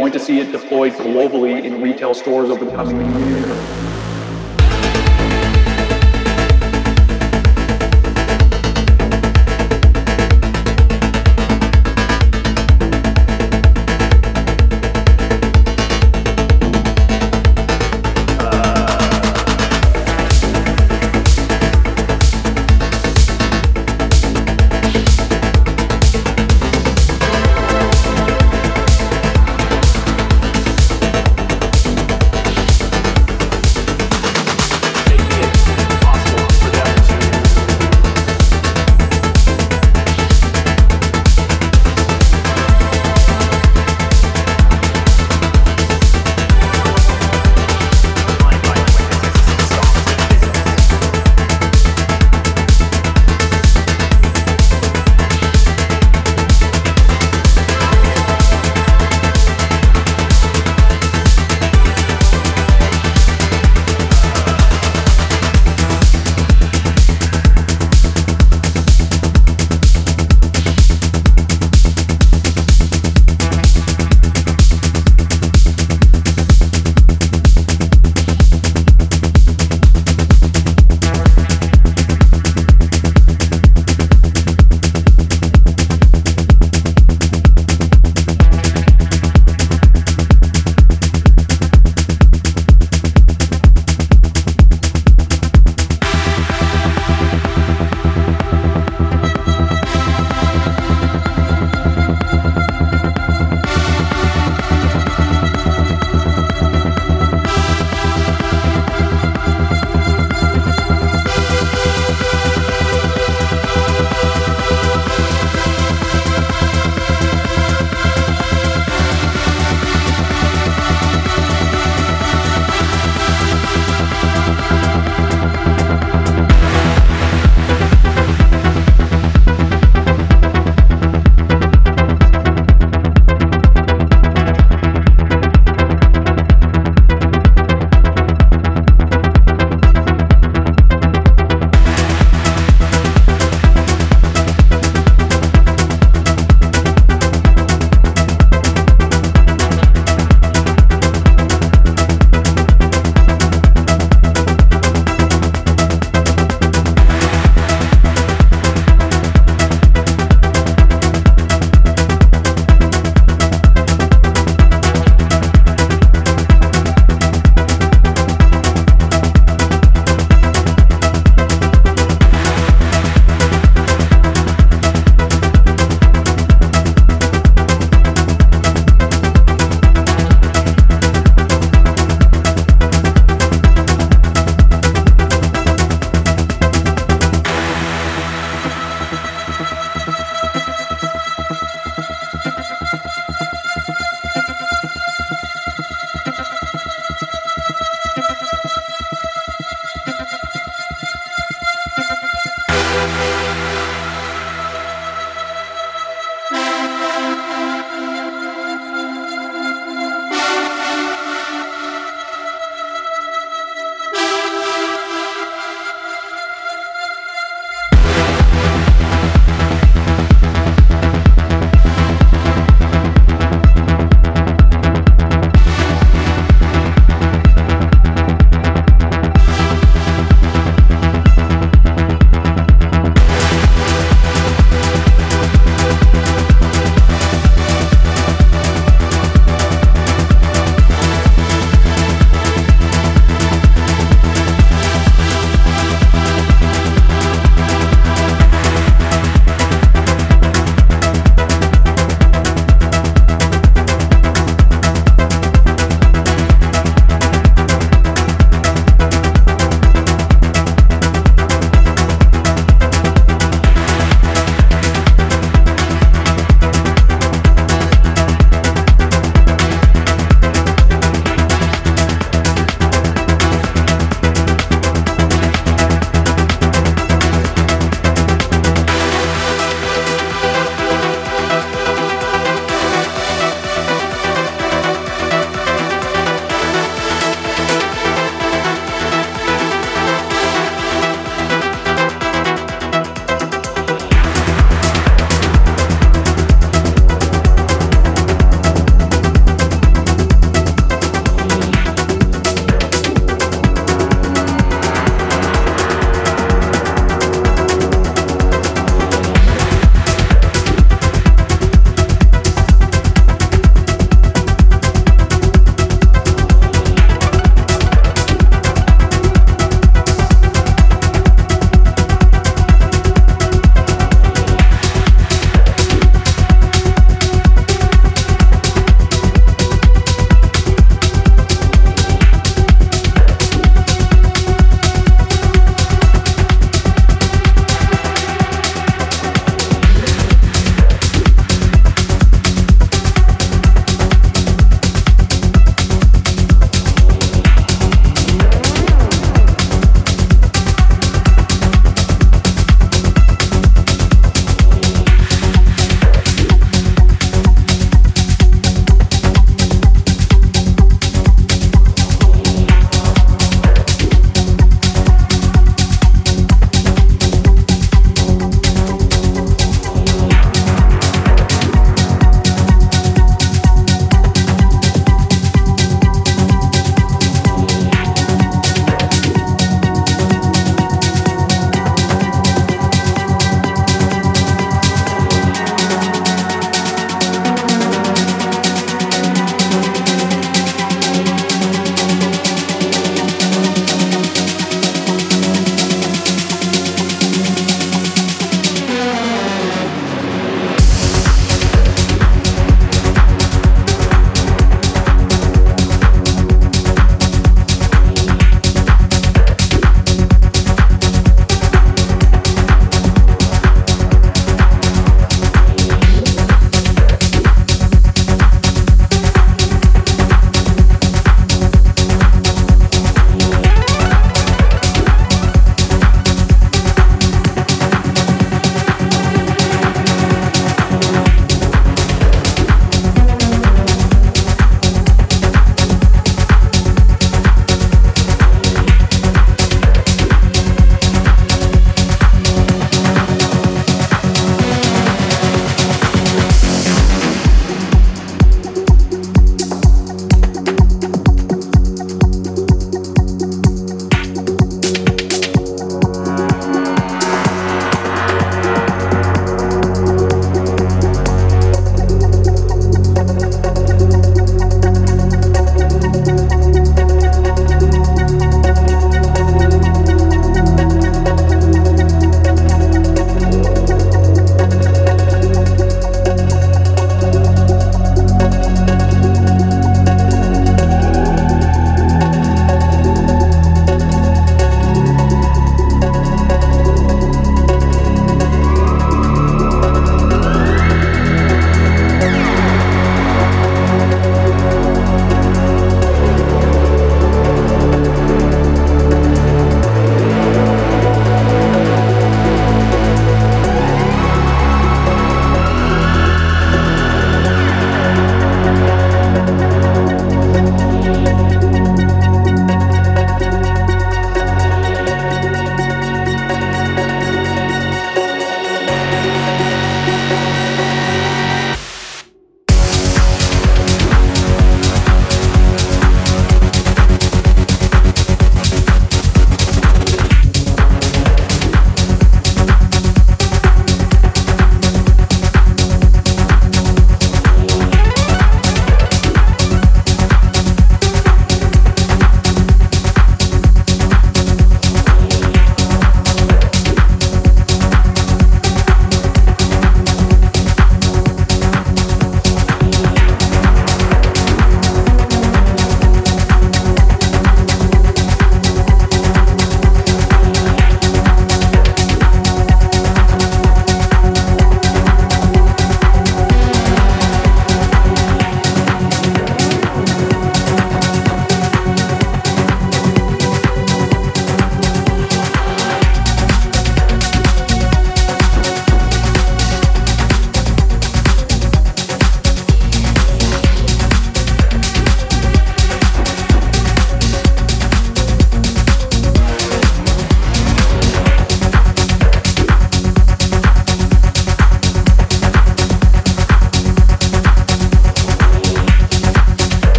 going to see it deployed globally in retail stores over the coming year.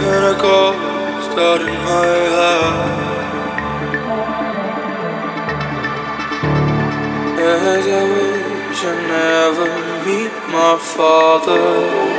Having a ghost out in my head. As I wish I never meet my father.